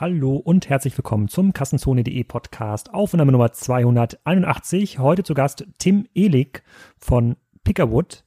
Hallo und herzlich willkommen zum Kassenzone.de Podcast, Aufnahme Nummer 281. Heute zu Gast Tim Ehlig von Pickerwood.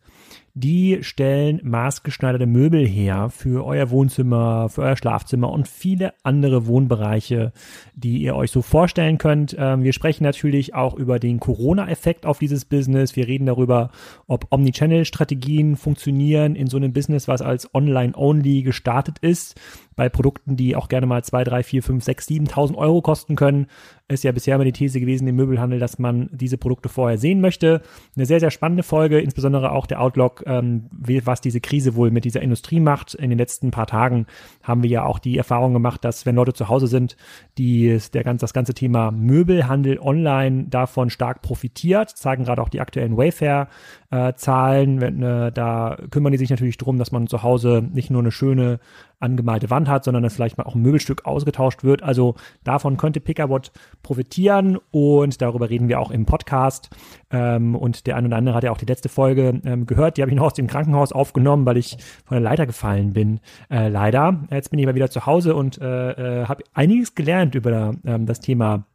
Die stellen maßgeschneiderte Möbel her für euer Wohnzimmer, für euer Schlafzimmer und viele andere Wohnbereiche, die ihr euch so vorstellen könnt. Ähm, wir sprechen natürlich auch über den Corona-Effekt auf dieses Business. Wir reden darüber, ob Omnichannel-Strategien funktionieren in so einem Business, was als Online-Only gestartet ist bei Produkten, die auch gerne mal 2, 3, 4, 5, 6, 7.000 Euro kosten können. Ist ja bisher immer die These gewesen im Möbelhandel, dass man diese Produkte vorher sehen möchte. Eine sehr, sehr spannende Folge, insbesondere auch der Outlook, ähm, was diese Krise wohl mit dieser Industrie macht. In den letzten paar Tagen haben wir ja auch die Erfahrung gemacht, dass wenn Leute zu Hause sind, die, der ganz, das ganze Thema Möbelhandel online davon stark profitiert, zeigen gerade auch die aktuellen Wayfair-Zahlen. Äh, da kümmern die sich natürlich darum, dass man zu Hause nicht nur eine schöne angemalte Wand hat, sondern dass vielleicht mal auch ein Möbelstück ausgetauscht wird. Also davon könnte Pickerwatt profitieren und darüber reden wir auch im Podcast. Ähm, und der ein oder andere hat ja auch die letzte Folge ähm, gehört. Die habe ich noch aus dem Krankenhaus aufgenommen, weil ich von der Leiter gefallen bin. Äh, leider. Jetzt bin ich aber wieder zu Hause und äh, äh, habe einiges gelernt über ähm, das Thema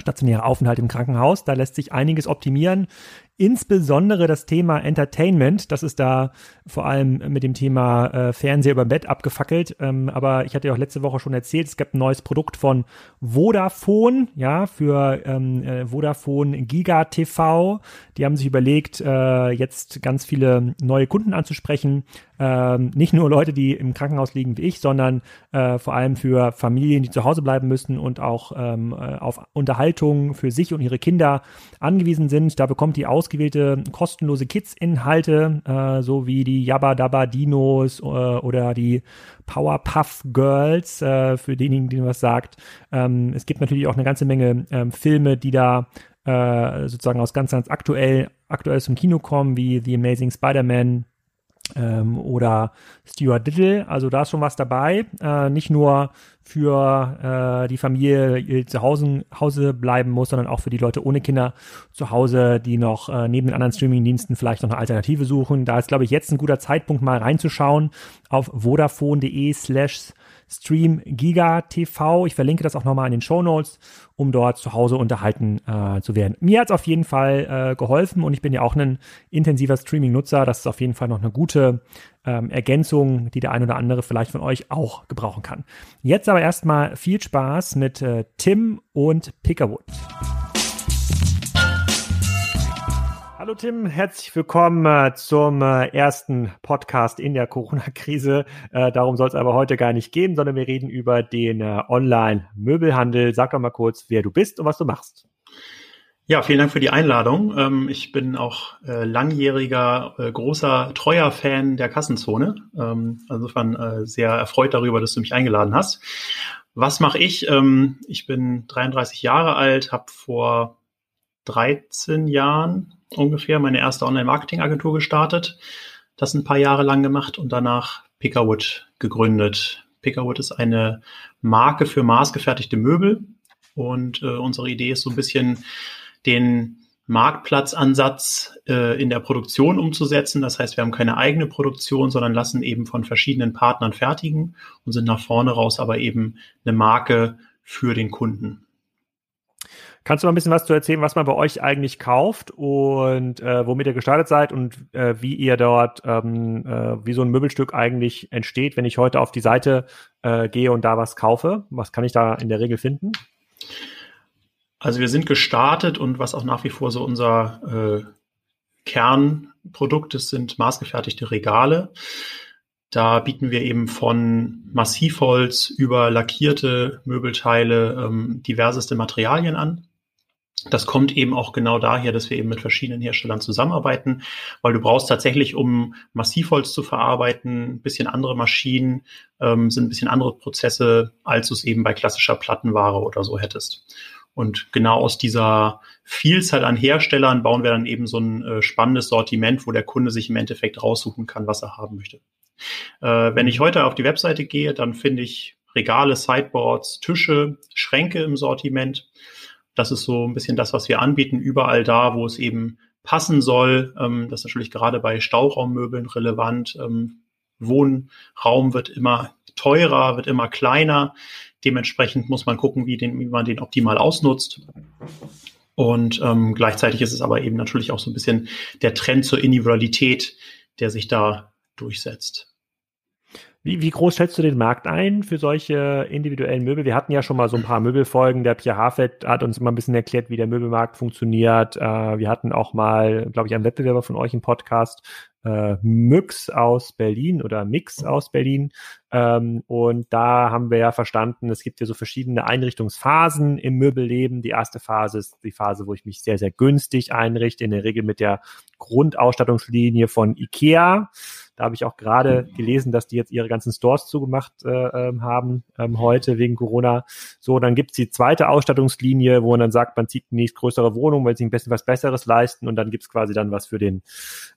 stationärer Aufenthalt im Krankenhaus. Da lässt sich einiges optimieren. Insbesondere das Thema Entertainment, das ist da vor allem mit dem Thema äh, Fernseher über Bett abgefackelt. Ähm, aber ich hatte ja auch letzte Woche schon erzählt, es gibt ein neues Produkt von Vodafone, ja, für ähm, äh, Vodafone Giga TV. Die haben sich überlegt, äh, jetzt ganz viele neue Kunden anzusprechen. Ähm, nicht nur Leute, die im Krankenhaus liegen wie ich, sondern äh, vor allem für Familien, die zu Hause bleiben müssen und auch ähm, äh, auf Unterhaltung für sich und ihre Kinder angewiesen sind. Da bekommt die Aus ausgewählte kostenlose Kids-Inhalte, äh, so wie die Yabba Dabba Dinos äh, oder die Powerpuff Girls, äh, für denjenigen, denen was sagt. Ähm, es gibt natürlich auch eine ganze Menge ähm, Filme, die da äh, sozusagen aus ganz, ganz aktuell, aktuell zum Kino kommen, wie The Amazing Spider-Man, ähm, oder Stuart Little. Also da ist schon was dabei. Äh, nicht nur für äh, die Familie, die zu Hause, Hause bleiben muss, sondern auch für die Leute ohne Kinder zu Hause, die noch äh, neben den anderen Streamingdiensten vielleicht noch eine Alternative suchen. Da ist, glaube ich, jetzt ein guter Zeitpunkt, mal reinzuschauen auf vodafone.de slash Stream Giga TV. Ich verlinke das auch nochmal in den Show Notes, um dort zu Hause unterhalten äh, zu werden. Mir hat es auf jeden Fall äh, geholfen und ich bin ja auch ein intensiver Streaming-Nutzer. Das ist auf jeden Fall noch eine gute ähm, Ergänzung, die der ein oder andere vielleicht von euch auch gebrauchen kann. Jetzt aber erstmal viel Spaß mit äh, Tim und Pickerwood. Hallo Tim, herzlich willkommen äh, zum äh, ersten Podcast in der Corona-Krise. Äh, darum soll es aber heute gar nicht gehen, sondern wir reden über den Online-Möbelhandel. Sag doch mal kurz, wer du bist und was du machst. Ja, vielen Dank für die Einladung. Ähm, ich bin auch äh, langjähriger, äh, großer, treuer Fan der Kassenzone. Ähm, insofern sehr erfreut darüber, dass du mich eingeladen hast. Was mache ich? Ähm, ich bin 33 Jahre alt, habe vor 13 Jahren ungefähr meine erste Online-Marketing-Agentur gestartet, das ein paar Jahre lang gemacht und danach Pickerwood gegründet. Pickerwood ist eine Marke für maßgefertigte Möbel und äh, unsere Idee ist so ein bisschen den Marktplatzansatz äh, in der Produktion umzusetzen. Das heißt, wir haben keine eigene Produktion, sondern lassen eben von verschiedenen Partnern fertigen und sind nach vorne raus aber eben eine Marke für den Kunden. Kannst du mal ein bisschen was zu erzählen, was man bei euch eigentlich kauft und äh, womit ihr gestartet seid und äh, wie ihr dort, ähm, äh, wie so ein Möbelstück eigentlich entsteht, wenn ich heute auf die Seite äh, gehe und da was kaufe? Was kann ich da in der Regel finden? Also wir sind gestartet und was auch nach wie vor so unser äh, Kernprodukt ist, sind maßgefertigte Regale. Da bieten wir eben von Massivholz über lackierte Möbelteile ähm, diverseste Materialien an. Das kommt eben auch genau daher, dass wir eben mit verschiedenen Herstellern zusammenarbeiten, weil du brauchst tatsächlich, um Massivholz zu verarbeiten, ein bisschen andere Maschinen, ähm, sind ein bisschen andere Prozesse, als du es eben bei klassischer Plattenware oder so hättest. Und genau aus dieser Vielzahl an Herstellern bauen wir dann eben so ein äh, spannendes Sortiment, wo der Kunde sich im Endeffekt raussuchen kann, was er haben möchte. Äh, wenn ich heute auf die Webseite gehe, dann finde ich Regale, Sideboards, Tische, Schränke im Sortiment. Das ist so ein bisschen das, was wir anbieten, überall da, wo es eben passen soll. Ähm, das ist natürlich gerade bei Stauraummöbeln relevant. Ähm, Wohnraum wird immer teurer, wird immer kleiner. Dementsprechend muss man gucken, wie, den, wie man den optimal ausnutzt. Und ähm, gleichzeitig ist es aber eben natürlich auch so ein bisschen der Trend zur Individualität, der sich da durchsetzt. Wie, wie groß schätzt du den Markt ein für solche individuellen Möbel? Wir hatten ja schon mal so ein paar Möbelfolgen. Der Pierre Hafett hat uns mal ein bisschen erklärt, wie der Möbelmarkt funktioniert. Äh, wir hatten auch mal, glaube ich, einen Wettbewerber von euch im Podcast, äh, Myx aus Berlin oder Mix aus Berlin. Ähm, und da haben wir ja verstanden, es gibt ja so verschiedene Einrichtungsphasen im Möbelleben. Die erste Phase ist die Phase, wo ich mich sehr, sehr günstig einrichte, in der Regel mit der Grundausstattungslinie von IKEA. Da habe ich auch gerade mhm. gelesen, dass die jetzt ihre ganzen Stores zugemacht äh, ähm, haben ähm, heute wegen Corona. So, dann gibt's die zweite Ausstattungslinie, wo man dann sagt, man zieht die nächstgrößere Wohnung, weil sie ein bisschen was Besseres leisten und dann gibt's quasi dann was für den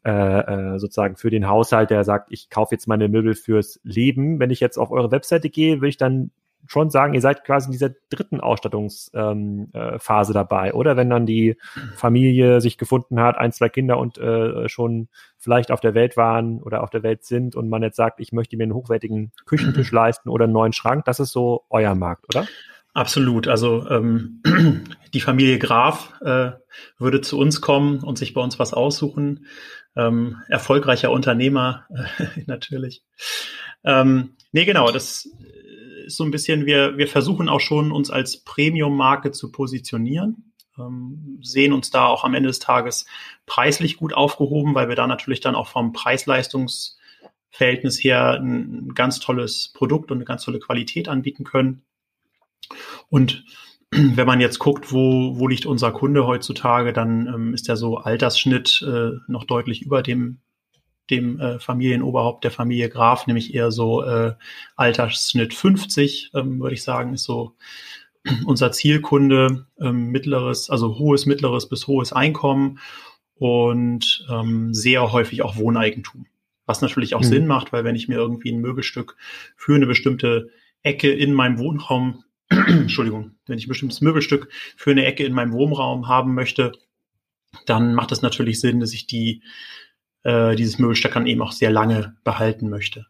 äh, äh, sozusagen für den Haushalt, der sagt, ich kaufe jetzt meine Möbel fürs Leben. Wenn ich jetzt auf eure Webseite gehe, würde ich dann schon sagen, ihr seid quasi in dieser dritten Ausstattungsphase ähm, äh, dabei, oder? Wenn dann die Familie sich gefunden hat, ein, zwei Kinder und äh, schon vielleicht auf der Welt waren oder auf der Welt sind und man jetzt sagt, ich möchte mir einen hochwertigen Küchentisch leisten oder einen neuen Schrank, das ist so euer Markt, oder? Absolut. Also ähm, die Familie Graf äh, würde zu uns kommen und sich bei uns was aussuchen. Ähm, erfolgreicher Unternehmer äh, natürlich. Ähm, nee, genau, das ist so ein bisschen, wir, wir versuchen auch schon, uns als Premium-Marke zu positionieren. Ähm, sehen uns da auch am Ende des Tages preislich gut aufgehoben, weil wir da natürlich dann auch vom Preis-Leistungs-Verhältnis her ein ganz tolles Produkt und eine ganz tolle Qualität anbieten können. Und wenn man jetzt guckt, wo, wo liegt unser Kunde heutzutage, dann ähm, ist der so Altersschnitt äh, noch deutlich über dem dem äh, Familienoberhaupt der Familie Graf, nämlich eher so äh, Altersschnitt 50, ähm, würde ich sagen, ist so unser Zielkunde, ähm, mittleres, also hohes, mittleres bis hohes Einkommen und ähm, sehr häufig auch Wohneigentum. Was natürlich auch mhm. Sinn macht, weil wenn ich mir irgendwie ein Möbelstück für eine bestimmte Ecke in meinem Wohnraum, Entschuldigung, wenn ich ein bestimmtes Möbelstück für eine Ecke in meinem Wohnraum haben möchte, dann macht es natürlich Sinn, dass ich die äh, dieses Möbelstück dann eben auch sehr lange behalten möchte.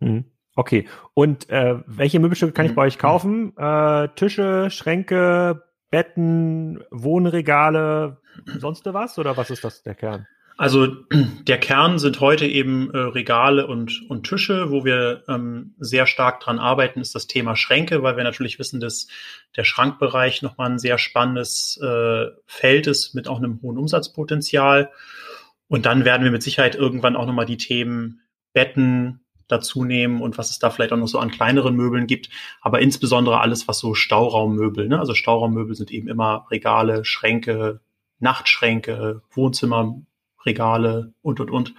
Mhm. Okay. Und äh, welche Möbelstücke kann ich bei euch mhm. kaufen? Äh, Tische, Schränke, Betten, Wohnregale, sonst was? Oder was ist das der Kern? Also der Kern sind heute eben äh, Regale und, und Tische, wo wir ähm, sehr stark dran arbeiten, ist das Thema Schränke, weil wir natürlich wissen, dass der Schrankbereich nochmal ein sehr spannendes äh, Feld ist mit auch einem hohen Umsatzpotenzial. Und dann werden wir mit Sicherheit irgendwann auch nochmal die Themen Betten dazu nehmen und was es da vielleicht auch noch so an kleineren Möbeln gibt. Aber insbesondere alles, was so Stauraummöbel, ne? also Stauraummöbel sind eben immer Regale, Schränke, Nachtschränke, Wohnzimmerregale und, und, und.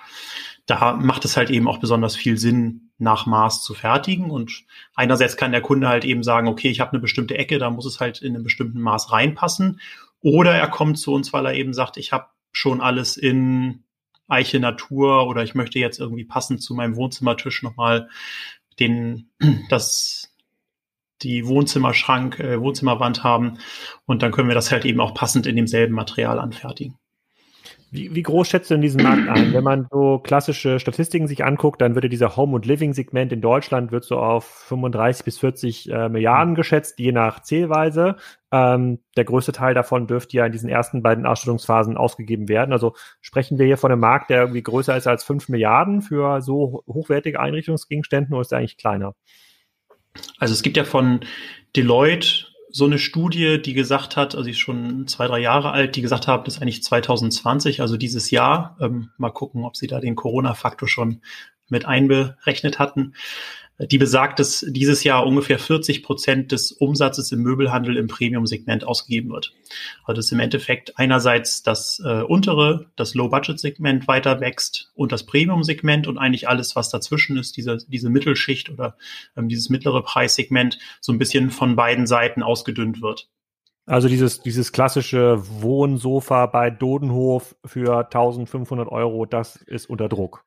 Da macht es halt eben auch besonders viel Sinn, nach Maß zu fertigen. Und einerseits kann der Kunde halt eben sagen, okay, ich habe eine bestimmte Ecke, da muss es halt in einem bestimmten Maß reinpassen. Oder er kommt zu uns, weil er eben sagt, ich habe schon alles in Eiche Natur oder ich möchte jetzt irgendwie passend zu meinem Wohnzimmertisch nochmal den, das, die Wohnzimmerschrank, äh, Wohnzimmerwand haben und dann können wir das halt eben auch passend in demselben Material anfertigen. Wie, wie groß schätzt du in diesen Markt ein? Wenn man so klassische Statistiken sich anguckt, dann würde dieser Home- und Living-Segment in Deutschland wird so auf 35 bis 40 äh, Milliarden geschätzt, je nach Zählweise. Ähm, der größte Teil davon dürfte ja in diesen ersten beiden Ausstattungsphasen ausgegeben werden. Also sprechen wir hier von einem Markt, der irgendwie größer ist als 5 Milliarden für so hochwertige Einrichtungsgegenstände oder ist der eigentlich kleiner? Also es gibt ja von Deloitte so eine Studie, die gesagt hat, also die ist schon zwei, drei Jahre alt, die gesagt hat, das ist eigentlich 2020, also dieses Jahr. Ähm, mal gucken, ob sie da den Corona-Faktor schon mit einberechnet hatten die besagt, dass dieses Jahr ungefähr 40 Prozent des Umsatzes im Möbelhandel im Premium-Segment ausgegeben wird. Also das ist im Endeffekt einerseits das äh, untere, das Low-Budget-Segment weiter wächst und das Premium-Segment und eigentlich alles, was dazwischen ist, diese, diese Mittelschicht oder ähm, dieses mittlere Preissegment so ein bisschen von beiden Seiten ausgedünnt wird. Also dieses, dieses klassische Wohnsofa bei Dodenhof für 1500 Euro, das ist unter Druck.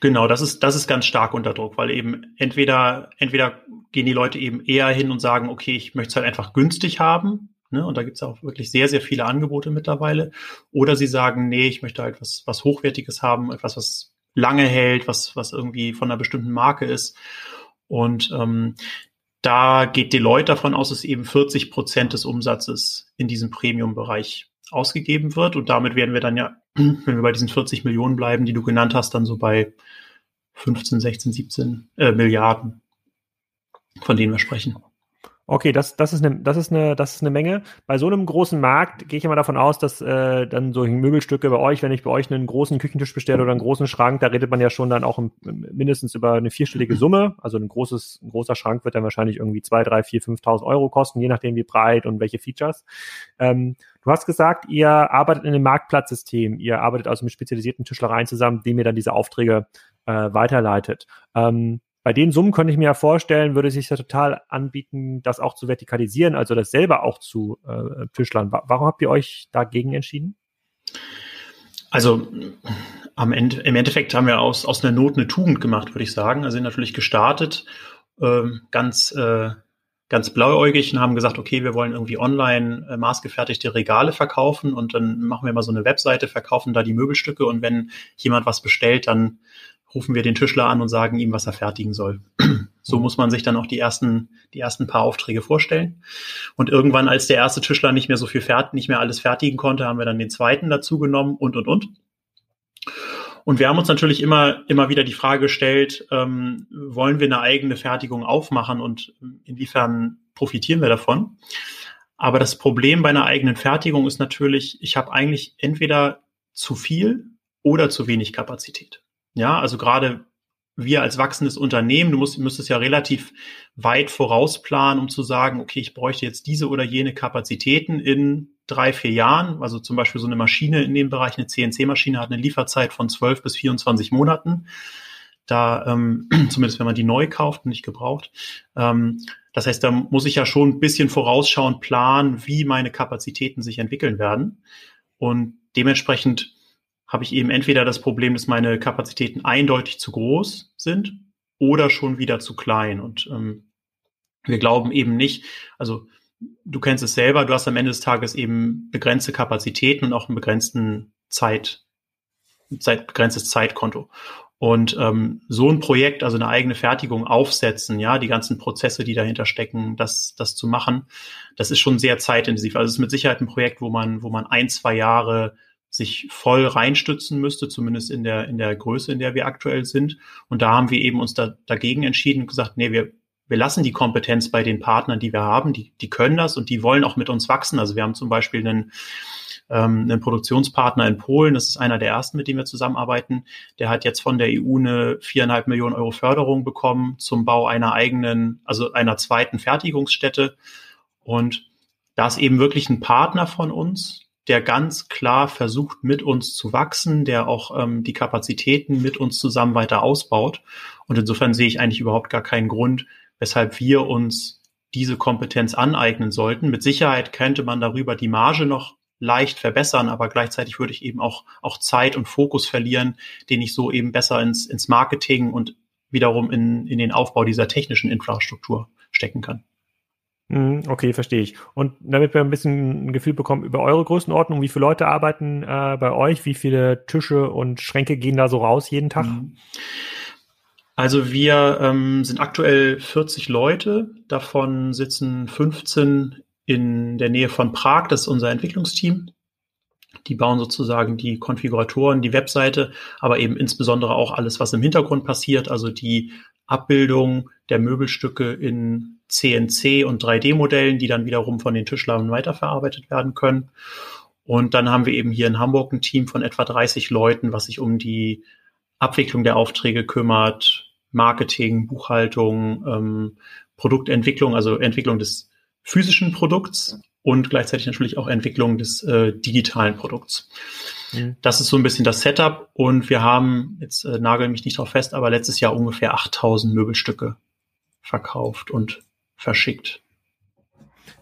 Genau, das ist, das ist ganz stark unter Druck, weil eben entweder, entweder gehen die Leute eben eher hin und sagen, okay, ich möchte es halt einfach günstig haben. Ne, und da gibt es auch wirklich sehr, sehr viele Angebote mittlerweile. Oder sie sagen, nee, ich möchte halt was, was Hochwertiges haben, etwas, was lange hält, was, was irgendwie von einer bestimmten Marke ist. Und ähm, da geht Deloitte davon aus, dass eben 40 Prozent des Umsatzes in diesem Premium-Bereich ausgegeben wird. Und damit werden wir dann ja, wenn wir bei diesen 40 Millionen bleiben, die du genannt hast, dann so bei 15, 16, 17 äh, Milliarden, von denen wir sprechen. Okay, das, das, ist eine, das, ist eine, das ist eine Menge. Bei so einem großen Markt gehe ich immer davon aus, dass äh, dann so Möbelstücke bei euch, wenn ich bei euch einen großen Küchentisch bestelle oder einen großen Schrank, da redet man ja schon dann auch im, mindestens über eine vierstellige Summe. Also ein, großes, ein großer Schrank wird dann wahrscheinlich irgendwie zwei, drei, vier, 5.000 Euro kosten, je nachdem wie breit und welche Features. Ähm, du hast gesagt, ihr arbeitet in einem Marktplatzsystem. Ihr arbeitet also mit spezialisierten Tischlereien zusammen, dem ihr dann diese Aufträge äh, weiterleitet. Ähm, bei den Summen könnte ich mir ja vorstellen, würde sich ja total anbieten, das auch zu vertikalisieren, also das selber auch zu äh, Tischlern. Warum habt ihr euch dagegen entschieden? Also am Ende, im Endeffekt haben wir aus, aus einer Not eine Tugend gemacht, würde ich sagen. Also sind natürlich gestartet, äh, ganz, äh, ganz blauäugig und haben gesagt, okay, wir wollen irgendwie online äh, maßgefertigte Regale verkaufen und dann machen wir mal so eine Webseite, verkaufen da die Möbelstücke und wenn jemand was bestellt, dann rufen wir den Tischler an und sagen ihm, was er fertigen soll. so muss man sich dann auch die ersten, die ersten paar Aufträge vorstellen. Und irgendwann, als der erste Tischler nicht mehr so viel fährt, nicht mehr alles fertigen konnte, haben wir dann den zweiten dazu genommen und, und, und. Und wir haben uns natürlich immer, immer wieder die Frage gestellt, ähm, wollen wir eine eigene Fertigung aufmachen und inwiefern profitieren wir davon? Aber das Problem bei einer eigenen Fertigung ist natürlich, ich habe eigentlich entweder zu viel oder zu wenig Kapazität. Ja, also gerade wir als wachsendes Unternehmen, du musst, müsstest ja relativ weit vorausplanen, um zu sagen, okay, ich bräuchte jetzt diese oder jene Kapazitäten in drei, vier Jahren. Also zum Beispiel so eine Maschine in dem Bereich, eine CNC-Maschine hat eine Lieferzeit von 12 bis 24 Monaten. Da, ähm, zumindest wenn man die neu kauft und nicht gebraucht. Ähm, das heißt, da muss ich ja schon ein bisschen vorausschauend planen, wie meine Kapazitäten sich entwickeln werden. Und dementsprechend habe ich eben entweder das Problem, dass meine Kapazitäten eindeutig zu groß sind oder schon wieder zu klein. Und ähm, wir glauben eben nicht, also du kennst es selber, du hast am Ende des Tages eben begrenzte Kapazitäten und auch einen begrenzten Zeit, Zeit begrenztes Zeitkonto. Und ähm, so ein Projekt, also eine eigene Fertigung aufsetzen, ja, die ganzen Prozesse, die dahinter stecken, das, das zu machen, das ist schon sehr zeitintensiv. Also es ist mit Sicherheit ein Projekt, wo man, wo man ein, zwei Jahre sich voll reinstützen müsste, zumindest in der, in der Größe, in der wir aktuell sind. Und da haben wir eben uns da, dagegen entschieden und gesagt, nee, wir, wir lassen die Kompetenz bei den Partnern, die wir haben, die, die können das und die wollen auch mit uns wachsen. Also wir haben zum Beispiel einen, ähm, einen Produktionspartner in Polen, das ist einer der ersten, mit dem wir zusammenarbeiten. Der hat jetzt von der EU eine viereinhalb Millionen Euro Förderung bekommen zum Bau einer eigenen, also einer zweiten Fertigungsstätte. Und da ist eben wirklich ein Partner von uns, der ganz klar versucht, mit uns zu wachsen, der auch ähm, die Kapazitäten mit uns zusammen weiter ausbaut. Und insofern sehe ich eigentlich überhaupt gar keinen Grund, weshalb wir uns diese Kompetenz aneignen sollten. Mit Sicherheit könnte man darüber die Marge noch leicht verbessern, aber gleichzeitig würde ich eben auch, auch Zeit und Fokus verlieren, den ich so eben besser ins, ins Marketing und wiederum in, in den Aufbau dieser technischen Infrastruktur stecken kann. Mhm, okay, verstehe ich. Und damit wir ein bisschen ein Gefühl bekommen über eure Größenordnung, wie viele Leute arbeiten äh, bei euch, wie viele Tische und Schränke gehen da so raus jeden Tag? Mhm. Also wir ähm, sind aktuell 40 Leute, davon sitzen 15 in der Nähe von Prag, das ist unser Entwicklungsteam. Die bauen sozusagen die Konfiguratoren, die Webseite, aber eben insbesondere auch alles, was im Hintergrund passiert, also die Abbildung der Möbelstücke in CNC und 3D-Modellen, die dann wiederum von den Tischlern weiterverarbeitet werden können. Und dann haben wir eben hier in Hamburg ein Team von etwa 30 Leuten, was sich um die Abwicklung der Aufträge kümmert, Marketing, Buchhaltung, ähm, Produktentwicklung, also Entwicklung des physischen Produkts und gleichzeitig natürlich auch Entwicklung des äh, digitalen Produkts. Mhm. Das ist so ein bisschen das Setup und wir haben, jetzt äh, nagel mich nicht drauf fest, aber letztes Jahr ungefähr 8000 Möbelstücke verkauft und verschickt.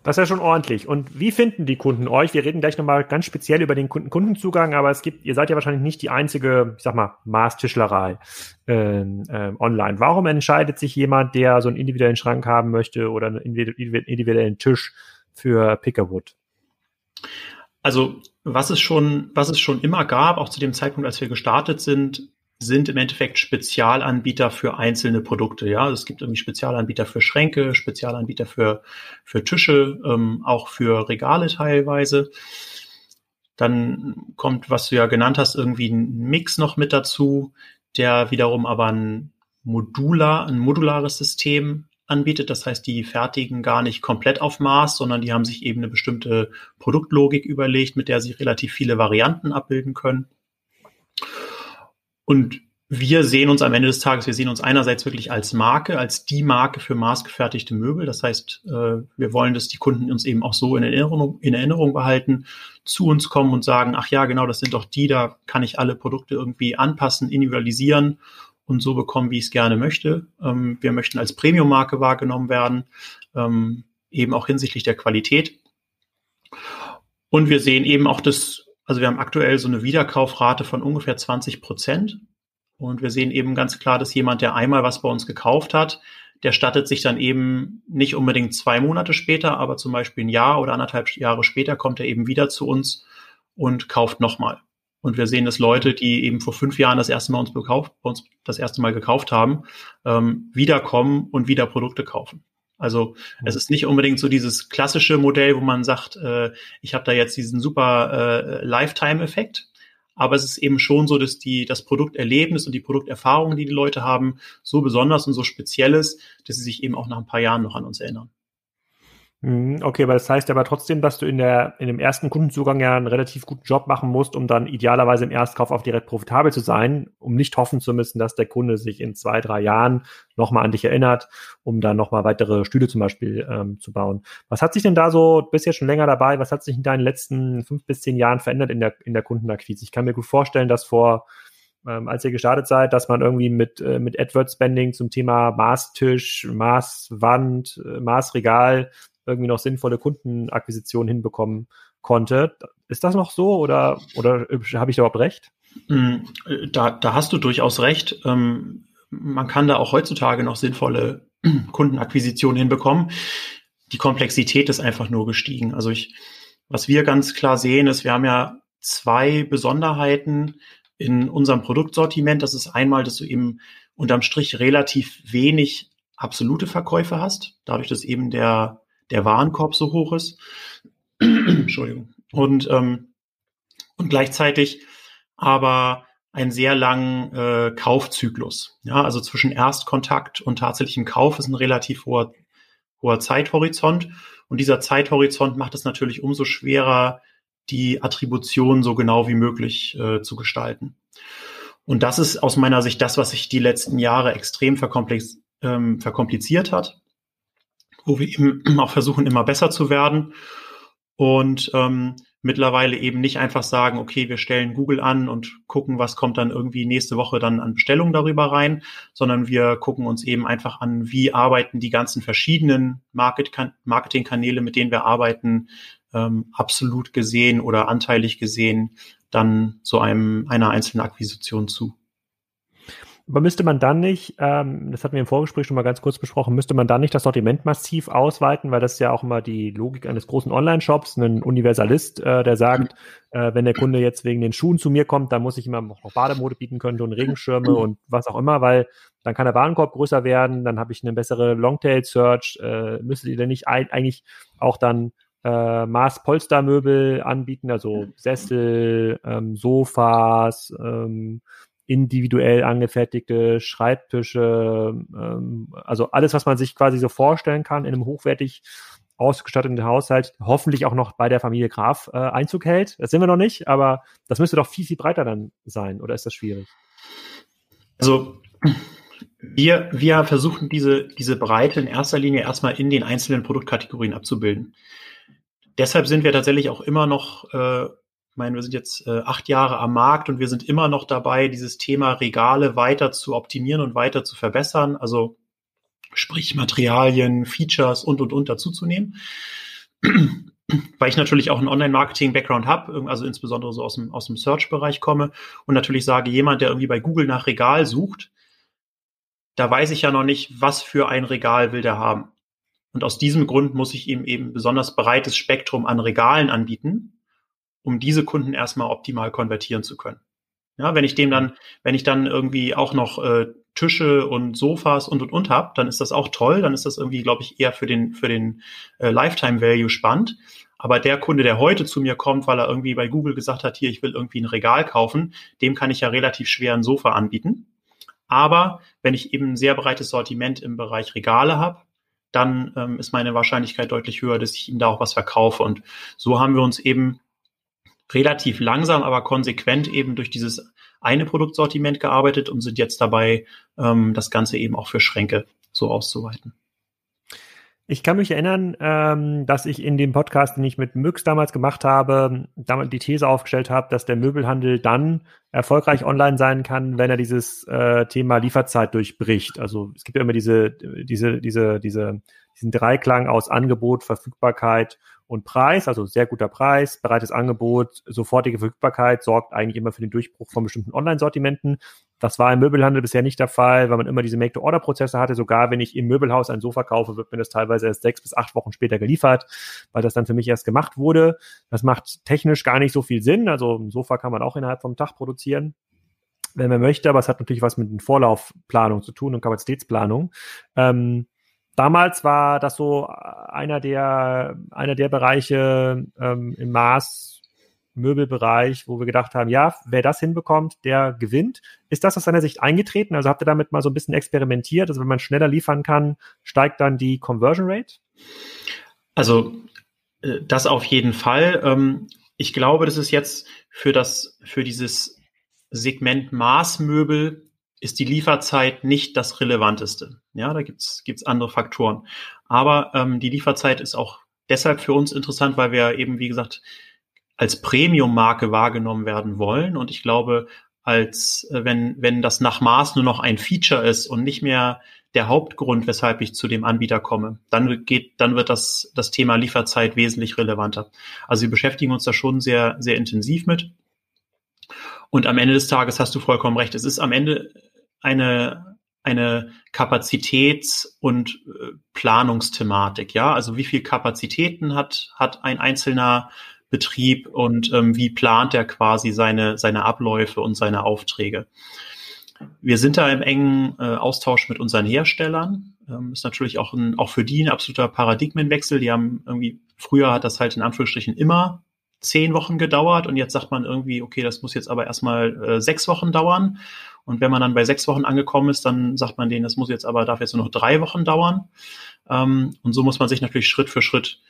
Das ist ja schon ordentlich. Und wie finden die Kunden euch? Wir reden gleich nochmal ganz speziell über den Kunden-Kundenzugang, aber es gibt, ihr seid ja wahrscheinlich nicht die einzige, ich sag mal, Maßtischlerei äh, äh, online. Warum entscheidet sich jemand, der so einen individuellen Schrank haben möchte oder einen individuellen Tisch für Pickerwood? Also, was es schon, was es schon immer gab, auch zu dem Zeitpunkt, als wir gestartet sind, sind im Endeffekt Spezialanbieter für einzelne Produkte. Ja, es gibt irgendwie Spezialanbieter für Schränke, Spezialanbieter für, für Tische, ähm, auch für Regale teilweise. Dann kommt, was du ja genannt hast, irgendwie ein Mix noch mit dazu, der wiederum aber ein modular, ein modulares System anbietet. Das heißt, die fertigen gar nicht komplett auf Maß, sondern die haben sich eben eine bestimmte Produktlogik überlegt, mit der sie relativ viele Varianten abbilden können. Und wir sehen uns am Ende des Tages, wir sehen uns einerseits wirklich als Marke, als die Marke für maßgefertigte Möbel. Das heißt, äh, wir wollen, dass die Kunden uns eben auch so in Erinnerung, in Erinnerung behalten, zu uns kommen und sagen, ach ja, genau, das sind doch die, da kann ich alle Produkte irgendwie anpassen, individualisieren und so bekommen, wie ich es gerne möchte. Ähm, wir möchten als Premium-Marke wahrgenommen werden, ähm, eben auch hinsichtlich der Qualität. Und wir sehen eben auch das, also wir haben aktuell so eine Wiederkaufrate von ungefähr 20 Prozent. Und wir sehen eben ganz klar, dass jemand, der einmal was bei uns gekauft hat, der stattet sich dann eben nicht unbedingt zwei Monate später, aber zum Beispiel ein Jahr oder anderthalb Jahre später kommt er eben wieder zu uns und kauft nochmal. Und wir sehen, dass Leute, die eben vor fünf Jahren das erste Mal uns, bekauft, uns das erste Mal gekauft haben, ähm, wiederkommen und wieder Produkte kaufen. Also mhm. es ist nicht unbedingt so dieses klassische Modell, wo man sagt, äh, ich habe da jetzt diesen super äh, Lifetime-Effekt, aber es ist eben schon so, dass die das Produkterlebnis und die Produkterfahrung, die die Leute haben, so besonders und so speziell ist, dass sie sich eben auch nach ein paar Jahren noch an uns erinnern. Mhm, okay, aber das heißt aber trotzdem, dass du in der in dem ersten Kundenzugang ja einen relativ guten Job machen musst, um dann idealerweise im Erstkauf auch direkt profitabel zu sein, um nicht hoffen zu müssen, dass der Kunde sich in zwei, drei Jahren nochmal an dich erinnert, um dann nochmal weitere Stühle zum Beispiel ähm, zu bauen. Was hat sich denn da so, du bist ja schon länger dabei, was hat sich in deinen letzten fünf bis zehn Jahren verändert in der, in der Kundenakquise? Ich kann mir gut vorstellen, dass vor ähm, als ihr gestartet seid, dass man irgendwie mit, äh, mit AdWords-Spending zum Thema Maßtisch, Maßwand, äh, Maßregal irgendwie noch sinnvolle Kundenakquisition hinbekommen konnte. Ist das noch so oder, oder habe ich überhaupt recht? Mm, da, da hast du durchaus recht. Ähm, man kann da auch heutzutage noch sinnvolle Kundenakquisition hinbekommen. Die Komplexität ist einfach nur gestiegen. Also ich, was wir ganz klar sehen, ist, wir haben ja zwei Besonderheiten in unserem Produktsortiment. Das ist einmal, dass du eben unterm Strich relativ wenig absolute Verkäufe hast, dadurch, dass eben der der Warenkorb so hoch ist. Entschuldigung. Und, ähm, und gleichzeitig aber einen sehr langen äh, Kaufzyklus. Ja, also zwischen Erstkontakt und tatsächlichem Kauf ist ein relativ hoher, hoher Zeithorizont. Und dieser Zeithorizont macht es natürlich umso schwerer, die Attribution so genau wie möglich äh, zu gestalten. Und das ist aus meiner Sicht das, was sich die letzten Jahre extrem verkomplex, ähm, verkompliziert hat wo wir eben auch versuchen, immer besser zu werden und ähm, mittlerweile eben nicht einfach sagen, okay, wir stellen Google an und gucken, was kommt dann irgendwie nächste Woche dann an Bestellungen darüber rein, sondern wir gucken uns eben einfach an, wie arbeiten die ganzen verschiedenen Market Marketingkanäle, mit denen wir arbeiten, ähm, absolut gesehen oder anteilig gesehen dann so einem einer einzelnen Akquisition zu. Müsste man dann nicht, ähm, das hatten wir im Vorgespräch schon mal ganz kurz besprochen, müsste man dann nicht das Sortiment massiv ausweiten, weil das ist ja auch immer die Logik eines großen Online-Shops, ein Universalist, äh, der sagt, äh, wenn der Kunde jetzt wegen den Schuhen zu mir kommt, dann muss ich ihm noch Bademode bieten können und Regenschirme und was auch immer, weil dann kann der Warenkorb größer werden, dann habe ich eine bessere Longtail-Search, äh, müsstet ihr denn nicht ein, eigentlich auch dann äh, Maß-Polstermöbel anbieten, also Sessel, ähm, Sofas, ähm, individuell angefertigte Schreibtische, ähm, also alles, was man sich quasi so vorstellen kann in einem hochwertig ausgestatteten Haushalt, hoffentlich auch noch bei der Familie Graf äh, Einzug hält. Das sind wir noch nicht, aber das müsste doch viel, viel breiter dann sein, oder ist das schwierig? Also wir, wir versuchen diese, diese Breite in erster Linie erstmal in den einzelnen Produktkategorien abzubilden. Deshalb sind wir tatsächlich auch immer noch äh, ich meine, wir sind jetzt äh, acht Jahre am Markt und wir sind immer noch dabei, dieses Thema Regale weiter zu optimieren und weiter zu verbessern. Also sprich Materialien, Features und und und dazuzunehmen. Weil ich natürlich auch einen Online-Marketing-Background habe, also insbesondere so aus dem, aus dem Search-Bereich komme und natürlich sage, jemand, der irgendwie bei Google nach Regal sucht, da weiß ich ja noch nicht, was für ein Regal will der haben. Und aus diesem Grund muss ich ihm eben besonders breites Spektrum an Regalen anbieten, um diese Kunden erstmal optimal konvertieren zu können. Ja, wenn ich dem dann, wenn ich dann irgendwie auch noch äh, Tische und Sofas und und und hab, dann ist das auch toll. Dann ist das irgendwie, glaube ich, eher für den für den äh, Lifetime Value spannend. Aber der Kunde, der heute zu mir kommt, weil er irgendwie bei Google gesagt hat, hier, ich will irgendwie ein Regal kaufen, dem kann ich ja relativ schwer ein Sofa anbieten. Aber wenn ich eben ein sehr breites Sortiment im Bereich Regale habe, dann ähm, ist meine Wahrscheinlichkeit deutlich höher, dass ich ihm da auch was verkaufe. Und so haben wir uns eben relativ langsam, aber konsequent eben durch dieses eine Produktsortiment gearbeitet und sind jetzt dabei, ähm, das Ganze eben auch für Schränke so auszuweiten. Ich kann mich erinnern, ähm, dass ich in dem Podcast, den ich mit Müx damals gemacht habe, damals die These aufgestellt habe, dass der Möbelhandel dann erfolgreich online sein kann, wenn er dieses äh, Thema Lieferzeit durchbricht. Also es gibt ja immer diese, diese, diese, diese, diesen Dreiklang aus Angebot, Verfügbarkeit und Preis, also sehr guter Preis, breites Angebot, sofortige Verfügbarkeit sorgt eigentlich immer für den Durchbruch von bestimmten Online-Sortimenten. Das war im Möbelhandel bisher nicht der Fall, weil man immer diese Make-to-Order-Prozesse hatte. Sogar wenn ich im Möbelhaus ein Sofa kaufe, wird mir das teilweise erst sechs bis acht Wochen später geliefert, weil das dann für mich erst gemacht wurde. Das macht technisch gar nicht so viel Sinn. Also ein Sofa kann man auch innerhalb vom Tag produzieren wenn man möchte, aber es hat natürlich was mit Vorlaufplanung zu tun und Kapazitätsplanung. Ähm, damals war das so einer der, einer der Bereiche ähm, im Maß, Möbelbereich, wo wir gedacht haben, ja, wer das hinbekommt, der gewinnt. Ist das aus seiner Sicht eingetreten? Also habt ihr damit mal so ein bisschen experimentiert? Also wenn man schneller liefern kann, steigt dann die Conversion Rate? Also äh, das auf jeden Fall. Ähm, ich glaube, das ist jetzt für das, für dieses Segment Maßmöbel ist die Lieferzeit nicht das Relevanteste. Ja, da gibt's gibt's andere Faktoren. Aber ähm, die Lieferzeit ist auch deshalb für uns interessant, weil wir eben, wie gesagt, als Premium-Marke wahrgenommen werden wollen. Und ich glaube, als äh, wenn, wenn das nach Maß nur noch ein Feature ist und nicht mehr der Hauptgrund, weshalb ich zu dem Anbieter komme, dann geht, dann wird das, das Thema Lieferzeit wesentlich relevanter. Also wir beschäftigen uns da schon sehr, sehr intensiv mit. Und am Ende des Tages hast du vollkommen recht. Es ist am Ende eine, eine Kapazitäts- und äh, Planungsthematik, ja. Also wie viel Kapazitäten hat, hat ein einzelner Betrieb und ähm, wie plant er quasi seine, seine Abläufe und seine Aufträge. Wir sind da im engen äh, Austausch mit unseren Herstellern. Ähm, ist natürlich auch, ein, auch für die ein absoluter Paradigmenwechsel. Die haben irgendwie, früher hat das halt in Anführungsstrichen immer zehn Wochen gedauert und jetzt sagt man irgendwie, okay, das muss jetzt aber erstmal äh, sechs Wochen dauern. Und wenn man dann bei sechs Wochen angekommen ist, dann sagt man denen, das muss jetzt aber, darf jetzt nur noch drei Wochen dauern. Ähm, und so muss man sich natürlich Schritt für Schritt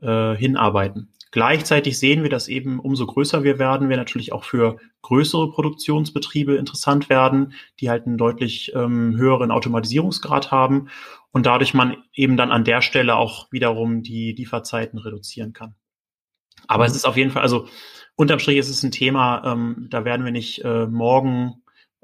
äh, hinarbeiten. Gleichzeitig sehen wir, dass eben umso größer wir werden, wir natürlich auch für größere Produktionsbetriebe interessant werden, die halt einen deutlich ähm, höheren Automatisierungsgrad haben und dadurch man eben dann an der Stelle auch wiederum die Lieferzeiten reduzieren kann. Aber es ist auf jeden Fall, also unterm Strich ist es ein Thema, ähm, da werden wir nicht äh, morgen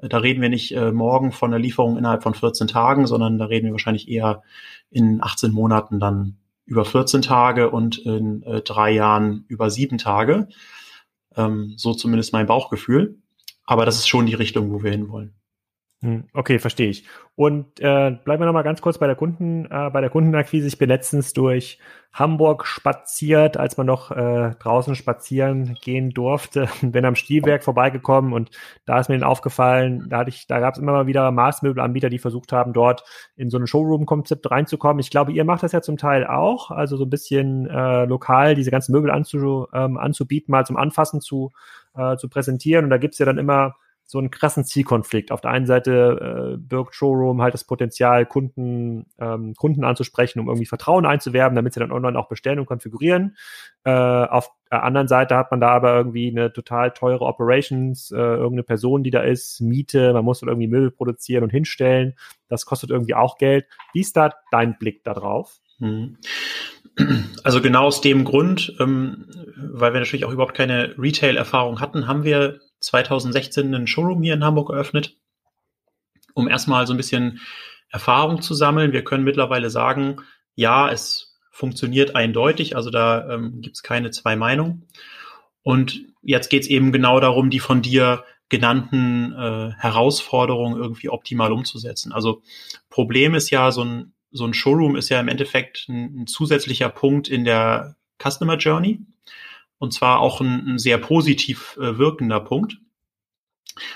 da reden wir nicht äh, morgen von der Lieferung innerhalb von 14 Tagen, sondern da reden wir wahrscheinlich eher in 18 Monaten dann über 14 Tage und in äh, drei Jahren über sieben Tage. Ähm, so zumindest mein Bauchgefühl. Aber das ist schon die Richtung, wo wir hinwollen. Hm, okay, verstehe ich. Und äh, bleiben wir noch mal ganz kurz bei der Kunden, äh, bei der Kundenakquise. Ich bin letztens durch Hamburg spaziert, als man noch äh, draußen spazieren gehen durfte. Bin am Stilwerk vorbeigekommen und da ist mir dann aufgefallen, da hatte ich, da gab es immer mal wieder Maßmöbelanbieter, die versucht haben, dort in so ein Showroom-Konzept reinzukommen. Ich glaube, ihr macht das ja zum Teil auch, also so ein bisschen äh, lokal diese ganzen Möbel anzu, ähm, anzubieten, mal zum Anfassen zu, äh, zu präsentieren. Und da gibt's ja dann immer so einen krassen Zielkonflikt. Auf der einen Seite äh, birgt Showroom halt das Potenzial, Kunden, ähm, Kunden anzusprechen, um irgendwie Vertrauen einzuwerben, damit sie dann online auch bestellen und konfigurieren. Äh, auf der anderen Seite hat man da aber irgendwie eine total teure Operations, äh, irgendeine Person, die da ist, Miete, man muss dann irgendwie Möbel produzieren und hinstellen. Das kostet irgendwie auch Geld. Wie ist da dein Blick da drauf? Mhm. Also genau aus dem Grund, ähm, weil wir natürlich auch überhaupt keine Retail-Erfahrung hatten, haben wir 2016 einen Showroom hier in Hamburg eröffnet, um erstmal so ein bisschen Erfahrung zu sammeln. Wir können mittlerweile sagen, ja, es funktioniert eindeutig, also da ähm, gibt es keine zwei Meinungen. Und jetzt geht es eben genau darum, die von dir genannten äh, Herausforderungen irgendwie optimal umzusetzen. Also Problem ist ja, so ein, so ein Showroom ist ja im Endeffekt ein, ein zusätzlicher Punkt in der Customer Journey und zwar auch ein, ein sehr positiv äh, wirkender Punkt.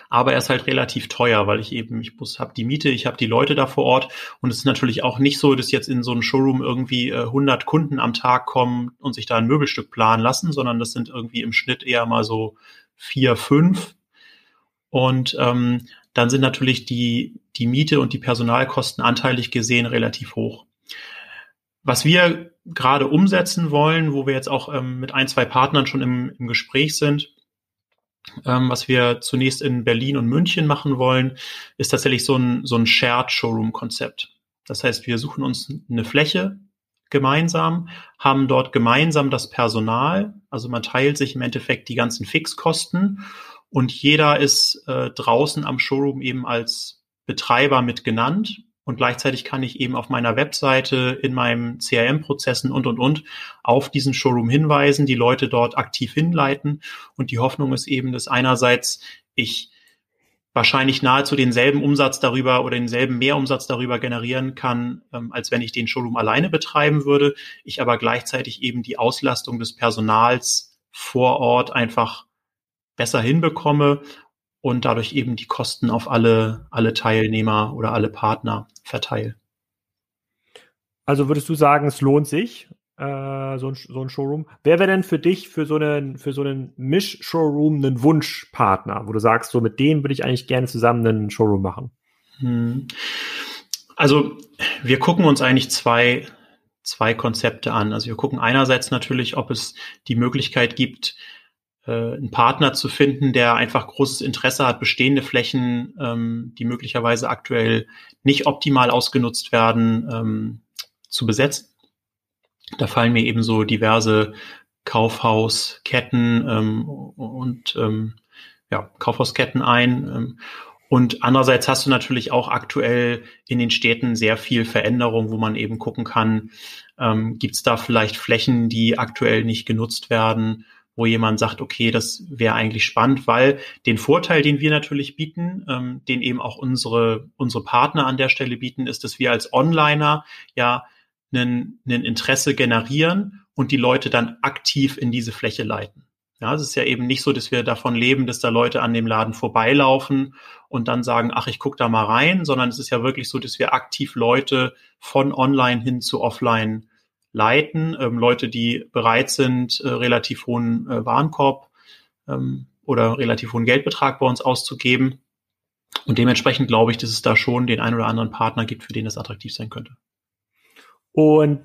Aber er ist halt relativ teuer, weil ich eben, ich habe die Miete, ich habe die Leute da vor Ort und es ist natürlich auch nicht so, dass jetzt in so einem Showroom irgendwie äh, 100 Kunden am Tag kommen und sich da ein Möbelstück planen lassen, sondern das sind irgendwie im Schnitt eher mal so vier, fünf. Und ähm, dann sind natürlich die, die Miete und die Personalkosten anteilig gesehen relativ hoch. Was wir gerade umsetzen wollen, wo wir jetzt auch ähm, mit ein, zwei Partnern schon im, im Gespräch sind, ähm, was wir zunächst in Berlin und München machen wollen, ist tatsächlich so ein, so ein Shared Showroom-Konzept. Das heißt, wir suchen uns eine Fläche gemeinsam, haben dort gemeinsam das Personal, also man teilt sich im Endeffekt die ganzen Fixkosten und jeder ist äh, draußen am Showroom eben als Betreiber mit genannt und gleichzeitig kann ich eben auf meiner Webseite, in meinem CRM-Prozessen und, und, und auf diesen Showroom hinweisen, die Leute dort aktiv hinleiten. Und die Hoffnung ist eben, dass einerseits ich wahrscheinlich nahezu denselben Umsatz darüber oder denselben Mehrumsatz darüber generieren kann, ähm, als wenn ich den Showroom alleine betreiben würde. Ich aber gleichzeitig eben die Auslastung des Personals vor Ort einfach besser hinbekomme und dadurch eben die Kosten auf alle, alle Teilnehmer oder alle Partner verteile. Also würdest du sagen, es lohnt sich, äh, so, ein, so ein Showroom? Wer wäre denn für dich für so einen, für so einen Misch-Showroom ein Wunschpartner, wo du sagst, so mit dem würde ich eigentlich gerne zusammen einen Showroom machen? Hm. Also wir gucken uns eigentlich zwei, zwei Konzepte an. Also wir gucken einerseits natürlich, ob es die Möglichkeit gibt, äh, einen Partner zu finden, der einfach großes Interesse hat, bestehende Flächen, ähm, die möglicherweise aktuell nicht optimal ausgenutzt werden, ähm, zu besetzen. Da fallen mir eben so diverse Kaufhausketten ähm, und ähm, ja, Kaufhausketten ein. Ähm, und andererseits hast du natürlich auch aktuell in den Städten sehr viel Veränderung, wo man eben gucken kann, ähm, gibt es da vielleicht Flächen, die aktuell nicht genutzt werden wo jemand sagt, okay, das wäre eigentlich spannend, weil den Vorteil, den wir natürlich bieten, ähm, den eben auch unsere, unsere Partner an der Stelle bieten, ist, dass wir als Onliner ja ein Interesse generieren und die Leute dann aktiv in diese Fläche leiten. Ja, es ist ja eben nicht so, dass wir davon leben, dass da Leute an dem Laden vorbeilaufen und dann sagen, ach, ich gucke da mal rein, sondern es ist ja wirklich so, dass wir aktiv Leute von online hin zu offline leiten. Ähm, Leute, die bereit sind, äh, relativ hohen äh, Warenkorb ähm, oder relativ hohen Geldbetrag bei uns auszugeben. Und dementsprechend glaube ich, dass es da schon den einen oder anderen Partner gibt, für den das attraktiv sein könnte. Und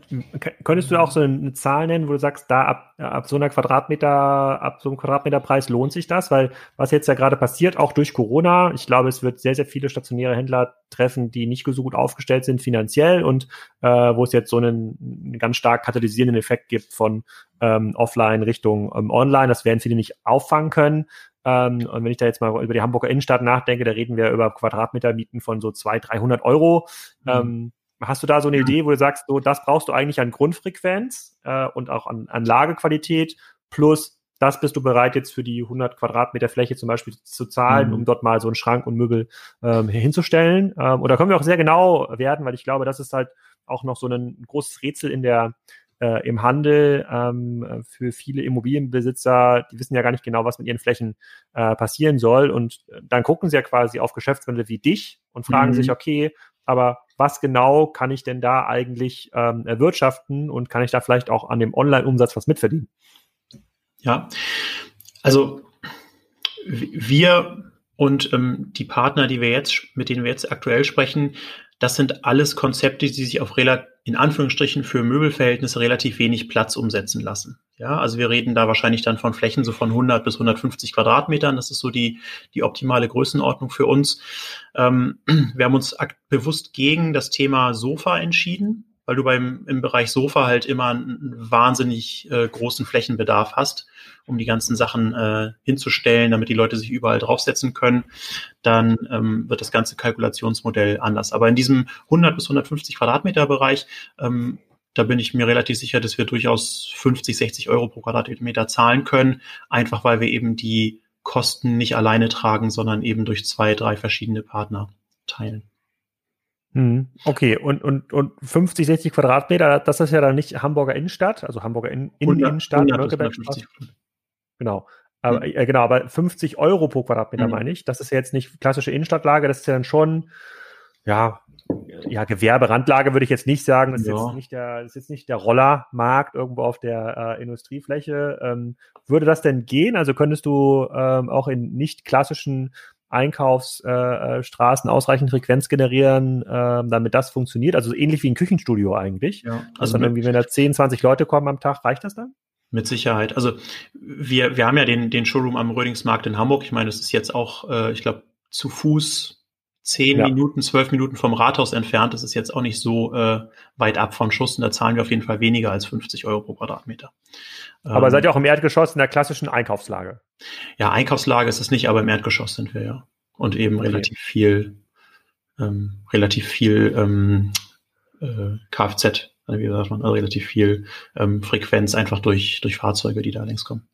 könntest du auch so eine Zahl nennen, wo du sagst, da ab, ab so einer Quadratmeter, ab so einem Quadratmeterpreis lohnt sich das? Weil was jetzt ja gerade passiert, auch durch Corona, ich glaube, es wird sehr, sehr viele stationäre Händler treffen, die nicht so gut aufgestellt sind finanziell und äh, wo es jetzt so einen, einen ganz stark katalysierenden Effekt gibt von ähm, Offline Richtung ähm, Online. Das werden viele nicht auffangen können. Ähm, und wenn ich da jetzt mal über die Hamburger Innenstadt nachdenke, da reden wir über Quadratmetermieten von so 200, 300 Euro. Mhm. Ähm, Hast du da so eine Idee, wo du sagst, so das brauchst du eigentlich an Grundfrequenz äh, und auch an, an Lagequalität plus das bist du bereit jetzt für die 100 Quadratmeter Fläche zum Beispiel zu zahlen, mhm. um dort mal so einen Schrank und Möbel ähm, hinzustellen. Ähm, und da können wir auch sehr genau werden, weil ich glaube, das ist halt auch noch so ein großes Rätsel in der äh, im Handel ähm, für viele Immobilienbesitzer, die wissen ja gar nicht genau, was mit ihren Flächen äh, passieren soll. Und dann gucken sie ja quasi auf Geschäftsmodelle wie dich und fragen mhm. sich, okay, aber was genau kann ich denn da eigentlich ähm, erwirtschaften und kann ich da vielleicht auch an dem Online-Umsatz was mitverdienen? Ja, also wir und ähm, die Partner, die wir jetzt, mit denen wir jetzt aktuell sprechen, das sind alles Konzepte, die sich auf in Anführungsstrichen für Möbelverhältnisse relativ wenig Platz umsetzen lassen. Ja, also wir reden da wahrscheinlich dann von Flächen so von 100 bis 150 Quadratmetern. Das ist so die, die optimale Größenordnung für uns. Ähm, wir haben uns bewusst gegen das Thema Sofa entschieden, weil du beim, im Bereich Sofa halt immer einen wahnsinnig äh, großen Flächenbedarf hast, um die ganzen Sachen äh, hinzustellen, damit die Leute sich überall draufsetzen können, dann ähm, wird das ganze Kalkulationsmodell anders. Aber in diesem 100 bis 150 Quadratmeter Bereich ähm, da bin ich mir relativ sicher, dass wir durchaus 50, 60 Euro pro Quadratmeter zahlen können, einfach weil wir eben die Kosten nicht alleine tragen, sondern eben durch zwei, drei verschiedene Partner teilen. Mhm. Okay, und, und, und 50, 60 Quadratmeter, das ist ja dann nicht Hamburger Innenstadt, also Hamburger In In 100, Innenstadt, 100 Genau. Aber, äh, genau, aber 50 Euro pro Quadratmeter mhm. meine ich. Das ist ja jetzt nicht klassische Innenstadtlage, das ist ja dann schon, ja, ja, Gewerberandlage würde ich jetzt nicht sagen. Das ist, ja. jetzt, nicht der, das ist jetzt nicht der Rollermarkt irgendwo auf der äh, Industriefläche. Ähm, würde das denn gehen? Also könntest du ähm, auch in nicht klassischen Einkaufsstraßen äh, äh ausreichend Frequenz generieren, äh, damit das funktioniert? Also ähnlich wie ein Küchenstudio eigentlich. Ja, also, dann irgendwie, wenn da 10, 20 Leute kommen am Tag, reicht das dann? Mit Sicherheit. Also wir, wir haben ja den, den Showroom am Rödingsmarkt in Hamburg. Ich meine, das ist jetzt auch, äh, ich glaube, zu Fuß zehn ja. Minuten, zwölf Minuten vom Rathaus entfernt. Das ist jetzt auch nicht so äh, weit ab von Schuss und da zahlen wir auf jeden Fall weniger als 50 Euro pro Quadratmeter. Aber ähm, seid ihr auch im Erdgeschoss in der klassischen Einkaufslage? Ja, Einkaufslage ist es nicht, aber im Erdgeschoss sind wir ja. Und eben okay. relativ viel, ähm, relativ viel ähm, äh, Kfz, wie sagt man, also relativ viel ähm, Frequenz einfach durch, durch Fahrzeuge, die da längs kommen.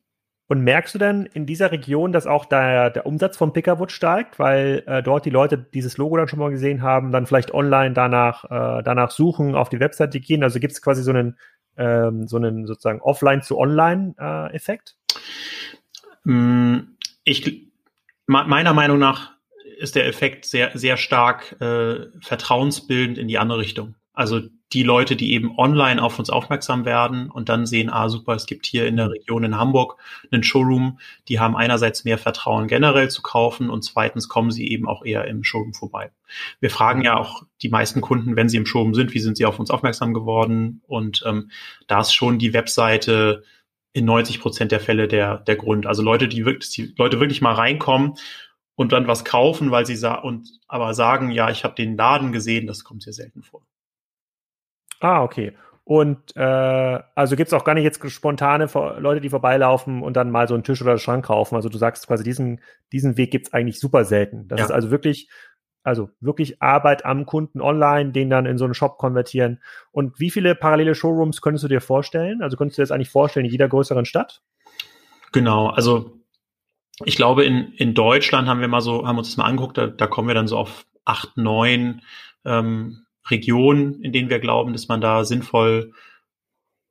Und merkst du denn in dieser Region, dass auch der, der Umsatz von Pickerwood steigt, weil äh, dort die Leute dieses Logo dann schon mal gesehen haben, dann vielleicht online danach, äh, danach suchen, auf die Webseite gehen? Also gibt es quasi so einen, ähm, so einen sozusagen Offline-zu-Online-Effekt? Äh, mm, ich, meiner Meinung nach ist der Effekt sehr, sehr stark äh, vertrauensbildend in die andere Richtung. Also die Leute, die eben online auf uns aufmerksam werden und dann sehen, ah super, es gibt hier in der Region in Hamburg einen Showroom, die haben einerseits mehr Vertrauen generell zu kaufen und zweitens kommen sie eben auch eher im Showroom vorbei. Wir fragen ja auch die meisten Kunden, wenn sie im Showroom sind, wie sind sie auf uns aufmerksam geworden und ähm, da ist schon die Webseite in 90 Prozent der Fälle der, der Grund. Also Leute, die wirklich, die Leute wirklich mal reinkommen und dann was kaufen, weil sie sa und aber sagen, ja, ich habe den Laden gesehen, das kommt sehr selten vor. Ah, okay. Und äh, also gibt's auch gar nicht jetzt spontane Leute, die vorbeilaufen und dann mal so einen Tisch oder einen Schrank kaufen. Also du sagst quasi, diesen, diesen Weg gibt's eigentlich super selten. Das ja. ist also wirklich, also wirklich Arbeit am Kunden online, den dann in so einen Shop konvertieren. Und wie viele parallele Showrooms könntest du dir vorstellen? Also könntest du dir das eigentlich vorstellen in jeder größeren Stadt? Genau, also ich glaube, in, in Deutschland haben wir mal so, haben uns das mal angeguckt, da, da kommen wir dann so auf acht, neun ähm, Regionen, in denen wir glauben, dass man da sinnvoll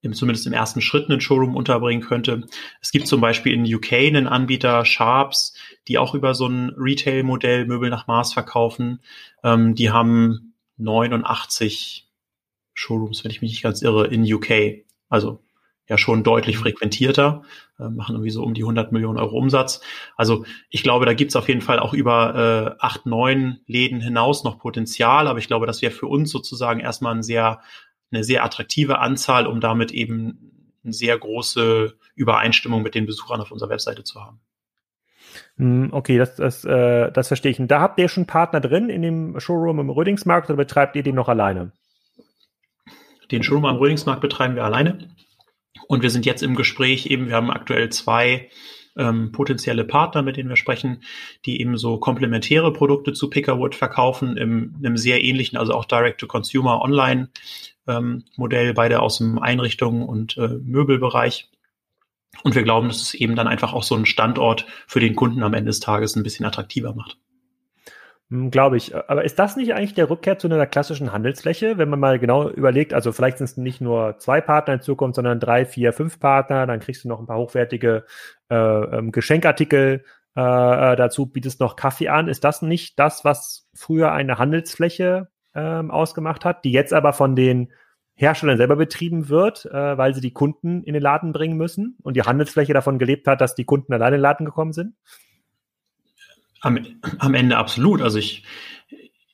im, zumindest im ersten Schritt einen Showroom unterbringen könnte. Es gibt zum Beispiel in UK einen Anbieter, Sharps, die auch über so ein Retail-Modell Möbel nach Maß verkaufen. Ähm, die haben 89 Showrooms, wenn ich mich nicht ganz irre, in UK. Also ja schon deutlich frequentierter, äh, machen irgendwie so um die 100 Millionen Euro Umsatz. Also ich glaube, da gibt's auf jeden Fall auch über äh, acht, neun Läden hinaus noch Potenzial, aber ich glaube, das wäre für uns sozusagen erstmal ein sehr, eine sehr attraktive Anzahl, um damit eben eine sehr große Übereinstimmung mit den Besuchern auf unserer Webseite zu haben. Hm, okay, das, das, äh, das verstehe ich. Und da habt ihr schon Partner drin in dem Showroom im Rödingsmarkt oder betreibt ihr den noch alleine? Den Showroom am Rödingsmarkt betreiben wir alleine. Und wir sind jetzt im Gespräch eben, wir haben aktuell zwei ähm, potenzielle Partner, mit denen wir sprechen, die eben so komplementäre Produkte zu Pickerwood verkaufen, im, einem sehr ähnlichen, also auch Direct-to-Consumer Online ähm, beide aus dem Einrichtungen und äh, Möbelbereich. Und wir glauben, dass es eben dann einfach auch so einen Standort für den Kunden am Ende des Tages ein bisschen attraktiver macht. Hm, Glaube ich. Aber ist das nicht eigentlich der Rückkehr zu einer klassischen Handelsfläche, wenn man mal genau überlegt, also vielleicht sind es nicht nur zwei Partner in Zukunft, sondern drei, vier, fünf Partner, dann kriegst du noch ein paar hochwertige äh, ähm, Geschenkartikel äh, äh, dazu, bietest noch Kaffee an. Ist das nicht das, was früher eine Handelsfläche ähm, ausgemacht hat, die jetzt aber von den Herstellern selber betrieben wird, äh, weil sie die Kunden in den Laden bringen müssen und die Handelsfläche davon gelebt hat, dass die Kunden alleine in den Laden gekommen sind? Am, am Ende absolut. Also ich,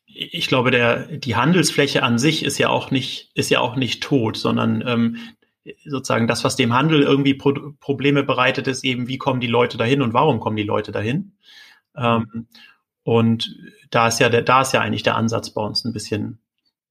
ich glaube, der, die Handelsfläche an sich ist ja auch nicht, ist ja auch nicht tot, sondern ähm, sozusagen das, was dem Handel irgendwie Pro Probleme bereitet, ist eben, wie kommen die Leute dahin und warum kommen die Leute dahin? Ähm, und da ist ja der, da ist ja eigentlich der Ansatz bei uns ein bisschen,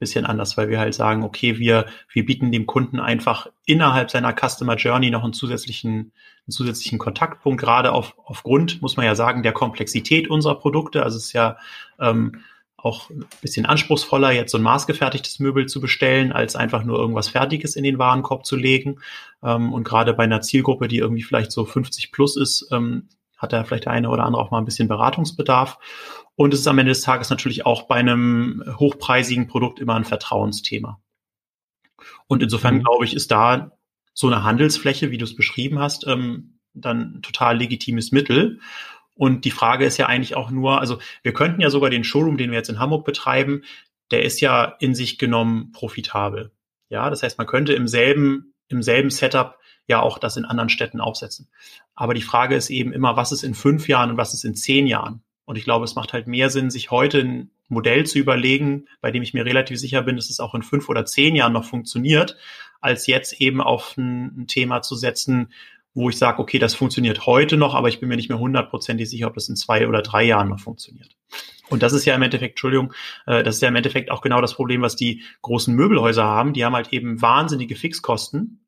bisschen anders, weil wir halt sagen, okay, wir, wir bieten dem Kunden einfach innerhalb seiner Customer Journey noch einen zusätzlichen, einen zusätzlichen Kontaktpunkt, gerade auf, aufgrund, muss man ja sagen, der Komplexität unserer Produkte. Also es ist ja ähm, auch ein bisschen anspruchsvoller, jetzt so ein maßgefertigtes Möbel zu bestellen, als einfach nur irgendwas Fertiges in den Warenkorb zu legen. Ähm, und gerade bei einer Zielgruppe, die irgendwie vielleicht so 50 plus ist, ähm, hat da vielleicht der eine oder andere auch mal ein bisschen Beratungsbedarf. Und es ist am Ende des Tages natürlich auch bei einem hochpreisigen Produkt immer ein Vertrauensthema. Und insofern mhm. glaube ich, ist da so eine Handelsfläche, wie du es beschrieben hast, ähm, dann ein total legitimes Mittel. Und die Frage ist ja eigentlich auch nur, also wir könnten ja sogar den Showroom, den wir jetzt in Hamburg betreiben, der ist ja in sich genommen profitabel. Ja, das heißt, man könnte im selben, im selben Setup ja auch das in anderen Städten aufsetzen. Aber die Frage ist eben immer, was ist in fünf Jahren und was ist in zehn Jahren? Und ich glaube, es macht halt mehr Sinn, sich heute ein Modell zu überlegen, bei dem ich mir relativ sicher bin, dass es auch in fünf oder zehn Jahren noch funktioniert, als jetzt eben auf ein, Thema zu setzen, wo ich sage, okay, das funktioniert heute noch, aber ich bin mir nicht mehr hundertprozentig sicher, ob das in zwei oder drei Jahren noch funktioniert. Und das ist ja im Endeffekt, Entschuldigung, äh, das ist ja im Endeffekt auch genau das Problem, was die großen Möbelhäuser haben. Die haben halt eben wahnsinnige Fixkosten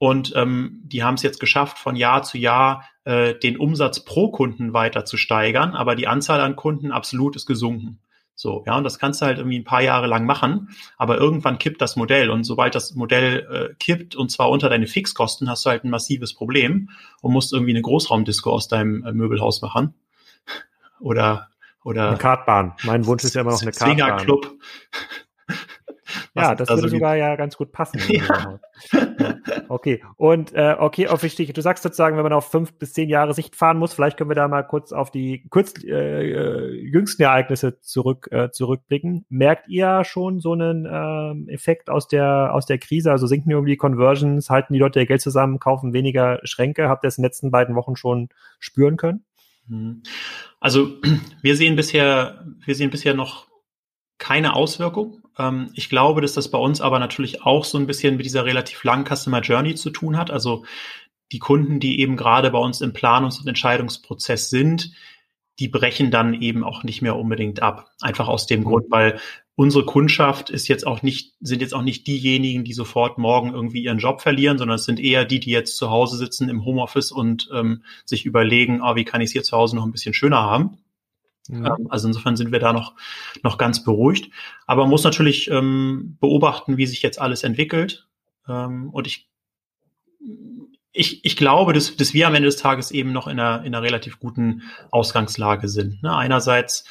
und ähm, die haben es jetzt geschafft, von Jahr zu Jahr äh, den Umsatz pro Kunden weiter zu steigern, aber die Anzahl an Kunden absolut ist gesunken. So, ja, und das kannst du halt irgendwie ein paar Jahre lang machen, aber irgendwann kippt das Modell und sobald das Modell äh, kippt und zwar unter deine Fixkosten, hast du halt ein massives Problem und musst irgendwie eine Großraumdisco aus deinem äh, Möbelhaus machen. oder oder eine Kartbahn. Mein Wunsch ist ja immer noch eine Kartbahn. Swingerclub. Ja, das würde sogar ja ganz gut passen. Ja. okay, und äh, okay, auf wichtig. Du sagst sozusagen, wenn man auf fünf bis zehn Jahre Sicht fahren muss, vielleicht können wir da mal kurz auf die kurz äh, äh, jüngsten Ereignisse zurück äh, zurückblicken. Merkt ihr schon so einen äh, Effekt aus der aus der Krise? Also sinken irgendwie die Conversions, halten die Leute ihr Geld zusammen, kaufen weniger Schränke? Habt ihr es in den letzten beiden Wochen schon spüren können? Mhm. Also wir sehen bisher, wir sehen bisher noch keine Auswirkung. Ähm, ich glaube, dass das bei uns aber natürlich auch so ein bisschen mit dieser relativ langen Customer Journey zu tun hat. Also die Kunden, die eben gerade bei uns im Planungs- und Entscheidungsprozess sind, die brechen dann eben auch nicht mehr unbedingt ab. Einfach aus dem mhm. Grund, weil unsere Kundschaft ist jetzt auch nicht, sind jetzt auch nicht diejenigen, die sofort morgen irgendwie ihren Job verlieren, sondern es sind eher die, die jetzt zu Hause sitzen im Homeoffice und ähm, sich überlegen, oh, wie kann ich es hier zu Hause noch ein bisschen schöner haben. Mhm. Ähm, also insofern sind wir da noch, noch ganz beruhigt. Aber man muss natürlich ähm, beobachten, wie sich jetzt alles entwickelt. Ähm, und ich, ich, ich glaube, dass, dass wir am Ende des Tages eben noch in einer, in einer relativ guten Ausgangslage sind. Ne? Einerseits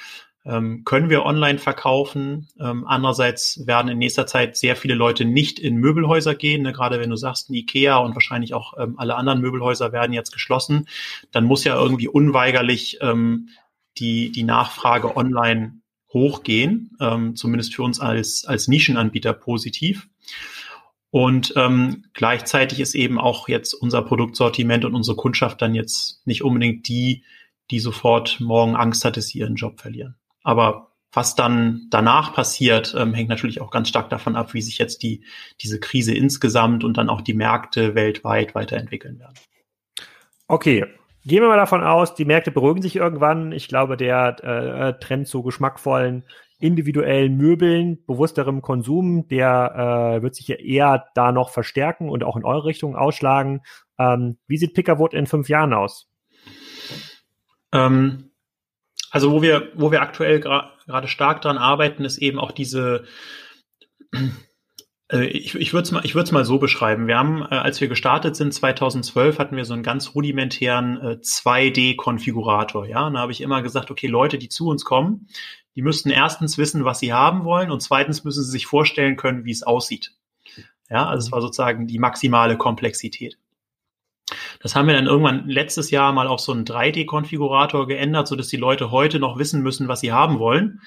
ähm, können wir online verkaufen. Ähm, andererseits werden in nächster Zeit sehr viele Leute nicht in Möbelhäuser gehen. Ne? Gerade wenn du sagst, ein Ikea und wahrscheinlich auch ähm, alle anderen Möbelhäuser werden jetzt geschlossen, dann muss ja irgendwie unweigerlich ähm, die, die Nachfrage online hochgehen, ähm, zumindest für uns als, als Nischenanbieter positiv. Und ähm, gleichzeitig ist eben auch jetzt unser Produktsortiment und unsere Kundschaft dann jetzt nicht unbedingt die, die sofort morgen Angst hat, dass sie ihren Job verlieren. Aber was dann danach passiert, ähm, hängt natürlich auch ganz stark davon ab, wie sich jetzt die, diese Krise insgesamt und dann auch die Märkte weltweit weiterentwickeln werden. Okay, Gehen wir mal davon aus, die Märkte beruhigen sich irgendwann. Ich glaube, der äh, Trend zu geschmackvollen individuellen Möbeln, bewussterem Konsum, der äh, wird sich ja eher da noch verstärken und auch in eure Richtung ausschlagen. Ähm, wie sieht Pickerwood in fünf Jahren aus? Ähm, also wo wir, wo wir aktuell gerade stark dran arbeiten, ist eben auch diese also ich, ich würde es mal, ich würde mal so beschreiben. Wir haben, äh, als wir gestartet sind 2012, hatten wir so einen ganz rudimentären äh, 2D-Konfigurator. Ja, und da habe ich immer gesagt, okay, Leute, die zu uns kommen, die müssten erstens wissen, was sie haben wollen, und zweitens müssen sie sich vorstellen können, wie es aussieht. Ja, also es war sozusagen die maximale Komplexität. Das haben wir dann irgendwann letztes Jahr mal auf so einen 3D-Konfigurator geändert, so dass die Leute heute noch wissen müssen, was sie haben wollen,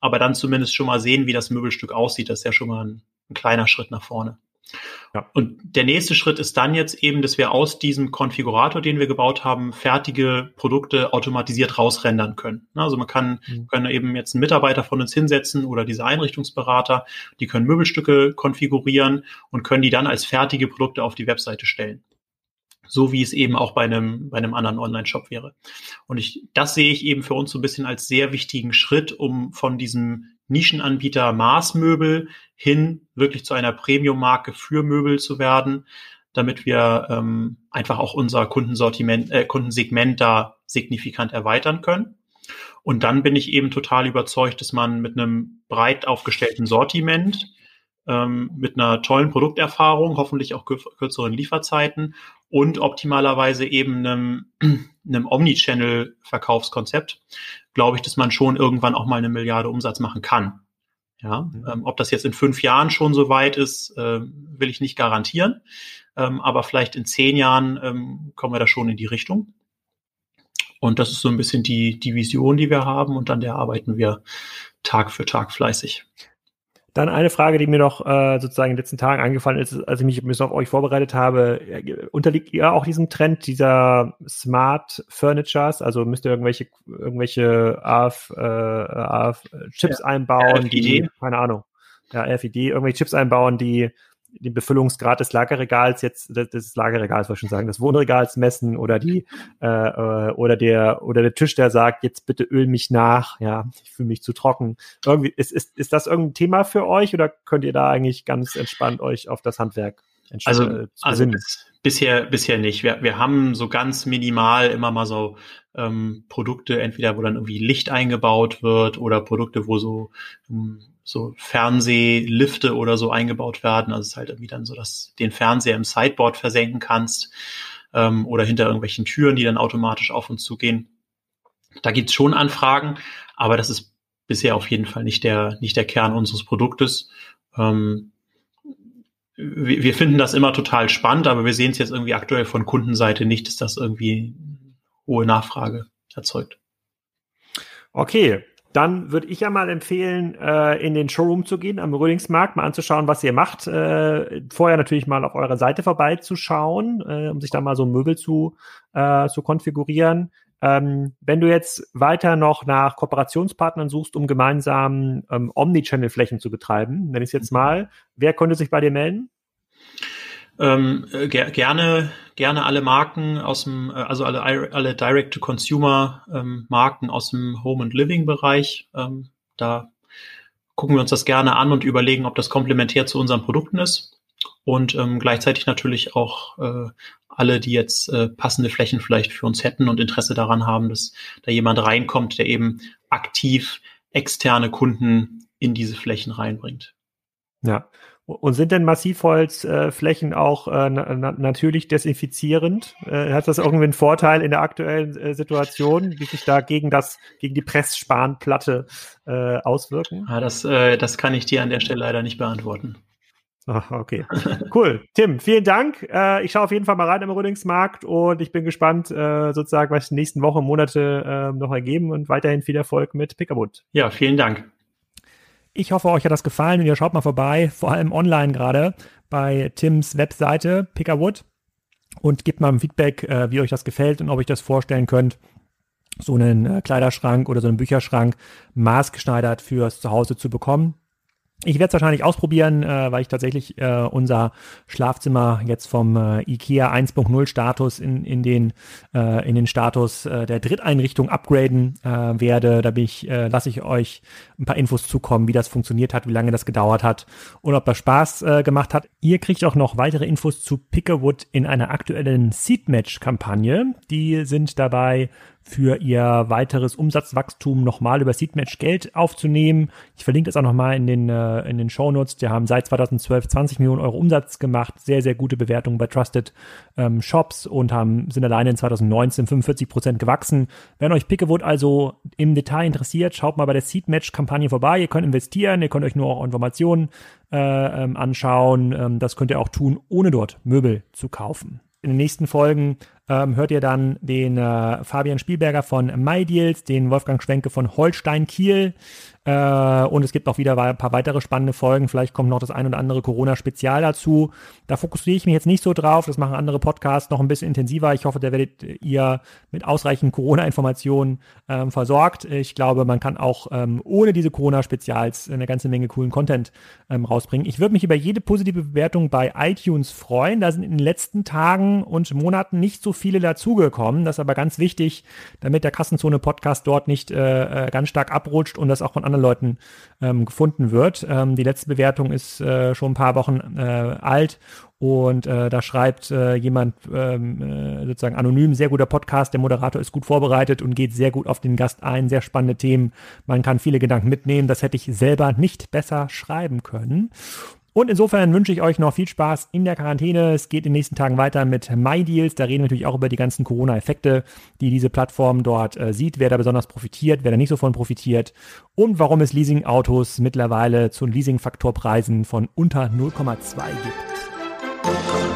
aber dann zumindest schon mal sehen, wie das Möbelstück aussieht. Das ist ja schon mal ein ein kleiner Schritt nach vorne. Ja. Und der nächste Schritt ist dann jetzt eben, dass wir aus diesem Konfigurator, den wir gebaut haben, fertige Produkte automatisiert rausrendern können. Also man kann, mhm. können eben jetzt einen Mitarbeiter von uns hinsetzen oder diese Einrichtungsberater, die können Möbelstücke konfigurieren und können die dann als fertige Produkte auf die Webseite stellen. So wie es eben auch bei einem, bei einem anderen Online-Shop wäre. Und ich, das sehe ich eben für uns so ein bisschen als sehr wichtigen Schritt, um von diesem Nischenanbieter Maßmöbel hin wirklich zu einer Premium-Marke für Möbel zu werden, damit wir ähm, einfach auch unser Kundensortiment, äh, Kundensegment da signifikant erweitern können. Und dann bin ich eben total überzeugt, dass man mit einem breit aufgestellten Sortiment, ähm, mit einer tollen Produkterfahrung, hoffentlich auch kürzeren Lieferzeiten und optimalerweise eben einem, einem Omnichannel-Verkaufskonzept, glaube ich, dass man schon irgendwann auch mal eine Milliarde Umsatz machen kann. Ja, mhm. ähm, ob das jetzt in fünf Jahren schon so weit ist, äh, will ich nicht garantieren. Ähm, aber vielleicht in zehn Jahren ähm, kommen wir da schon in die Richtung. Und das ist so ein bisschen die, die Vision, die wir haben. Und an der arbeiten wir Tag für Tag fleißig. Dann eine Frage, die mir noch äh, sozusagen in den letzten Tagen eingefallen ist, als ich mich ein bisschen auf euch vorbereitet habe. Unterliegt ihr auch diesem Trend dieser Smart Furnitures? Also müsst ihr irgendwelche, irgendwelche AF, äh, AF Chips ja, einbauen, RFID. die, keine Ahnung, ja, RFID, irgendwelche Chips einbauen, die den Befüllungsgrad des Lagerregals jetzt, des Lagerregals, wollte ich schon sagen, des Wohnregals messen oder die, äh, äh, oder der, oder der Tisch, der sagt, jetzt bitte öl mich nach, ja, ich fühle mich zu trocken. Irgendwie, ist, ist, ist das irgendein Thema für euch oder könnt ihr da eigentlich ganz entspannt euch auf das Handwerk also, äh, also bis, bisher, bisher nicht. Wir, wir haben so ganz minimal immer mal so ähm, Produkte, entweder wo dann irgendwie Licht eingebaut wird oder Produkte, wo so um, so Fernsehlifte oder so eingebaut werden. Also es ist halt irgendwie dann so, dass den Fernseher im Sideboard versenken kannst ähm, oder hinter irgendwelchen Türen, die dann automatisch auf und zu gehen. Da gibt's schon Anfragen, aber das ist bisher auf jeden Fall nicht der, nicht der Kern unseres Produktes. Ähm, wir, wir finden das immer total spannend, aber wir sehen es jetzt irgendwie aktuell von Kundenseite nicht, dass das irgendwie hohe Nachfrage erzeugt. Okay, dann würde ich ja mal empfehlen, äh, in den Showroom zu gehen, am Rödingsmarkt, mal anzuschauen, was ihr macht. Äh, vorher natürlich mal auf eurer Seite vorbeizuschauen, äh, um sich da mal so Möbel zu, äh, zu konfigurieren. Ähm, wenn du jetzt weiter noch nach Kooperationspartnern suchst, um gemeinsam ähm, Omnichannel-Flächen zu betreiben, nenne ich es jetzt mhm. mal, wer könnte sich bei dir melden? Ähm, äh, ger gerne, gerne alle Marken aus dem, äh, also alle, alle Direct-to-Consumer-Marken aus dem Home- and Living-Bereich. Ähm, da gucken wir uns das gerne an und überlegen, ob das komplementär zu unseren Produkten ist. Und ähm, gleichzeitig natürlich auch äh, alle, die jetzt äh, passende Flächen vielleicht für uns hätten und Interesse daran haben, dass da jemand reinkommt, der eben aktiv externe Kunden in diese Flächen reinbringt. Ja, und sind denn Massivholzflächen auch äh, na natürlich desinfizierend? Äh, hat das irgendwie einen Vorteil in der aktuellen äh, Situation, wie sich da gegen das, gegen die Pressspanplatte äh, auswirken? Ja, das, äh, das kann ich dir an der Stelle leider nicht beantworten. Ach, okay. Cool. Tim, vielen Dank. Äh, ich schaue auf jeden Fall mal rein im Rödingsmarkt und ich bin gespannt, sozusagen, was die nächsten Wochen, Monate noch ergeben und weiterhin viel Erfolg mit Pickerwood. Ja, vielen Dank. Ich hoffe, euch hat das gefallen und ihr schaut mal vorbei, vor allem online gerade, bei Tims Webseite Pickerwood und gebt mal ein Feedback, äh, wie euch das gefällt und ob ihr das vorstellen könnt, so einen äh, Kleiderschrank oder so einen Bücherschrank maßgeschneidert fürs Zuhause zu bekommen. Ich werde es wahrscheinlich ausprobieren, äh, weil ich tatsächlich äh, unser Schlafzimmer jetzt vom äh, IKEA 1.0 Status in, in, den, äh, in den Status äh, der Dritteinrichtung upgraden äh, werde. Da bin lasse ich euch ein paar Infos zukommen, wie das funktioniert hat, wie lange das gedauert hat und ob das Spaß gemacht hat. Ihr kriegt auch noch weitere Infos zu Pickerwood in einer aktuellen Seedmatch-Kampagne. Die sind dabei für ihr weiteres Umsatzwachstum nochmal über Seedmatch Geld aufzunehmen. Ich verlinke das auch nochmal in den, äh, in den Shownotes. Die haben seit 2012 20 Millionen Euro Umsatz gemacht, sehr, sehr gute Bewertungen bei Trusted ähm, Shops und haben, sind alleine in 2019 45 Prozent gewachsen. Wenn euch Pickewood also im Detail interessiert, schaut mal bei der Seedmatch Kampagne vorbei. Ihr könnt investieren, ihr könnt euch nur auch Informationen äh, ähm, anschauen. Ähm, das könnt ihr auch tun, ohne dort Möbel zu kaufen. In den nächsten Folgen ähm, hört ihr dann den äh, Fabian Spielberger von MyDeals, den Wolfgang Schwenke von Holstein Kiel, äh, und es gibt auch wieder ein paar weitere spannende Folgen. Vielleicht kommt noch das ein oder andere Corona-Spezial dazu. Da fokussiere ich mich jetzt nicht so drauf. Das machen andere Podcasts noch ein bisschen intensiver. Ich hoffe, da werdet ihr mit ausreichend Corona-Informationen ähm, versorgt. Ich glaube, man kann auch ähm, ohne diese Corona-Spezials eine ganze Menge coolen Content ähm, rausbringen. Ich würde mich über jede positive Bewertung bei iTunes freuen. Da sind in den letzten Tagen und Monaten nicht so viele dazugekommen. Das ist aber ganz wichtig, damit der Kassenzone-Podcast dort nicht äh, äh ganz stark abrutscht und das auch von anderen Leuten ähm, gefunden wird. Ähm, die letzte Bewertung ist äh, schon ein paar Wochen äh, alt und äh, da schreibt äh, jemand ähm, äh, sozusagen anonym, sehr guter Podcast, der Moderator ist gut vorbereitet und geht sehr gut auf den Gast ein, sehr spannende Themen. Man kann viele Gedanken mitnehmen, das hätte ich selber nicht besser schreiben können. Und insofern wünsche ich euch noch viel Spaß in der Quarantäne. Es geht in den nächsten Tagen weiter mit MyDeals. Da reden wir natürlich auch über die ganzen Corona-Effekte, die diese Plattform dort äh, sieht, wer da besonders profitiert, wer da nicht so von profitiert und warum es Leasing-Autos mittlerweile zu Leasing-Faktorpreisen von unter 0,2 gibt.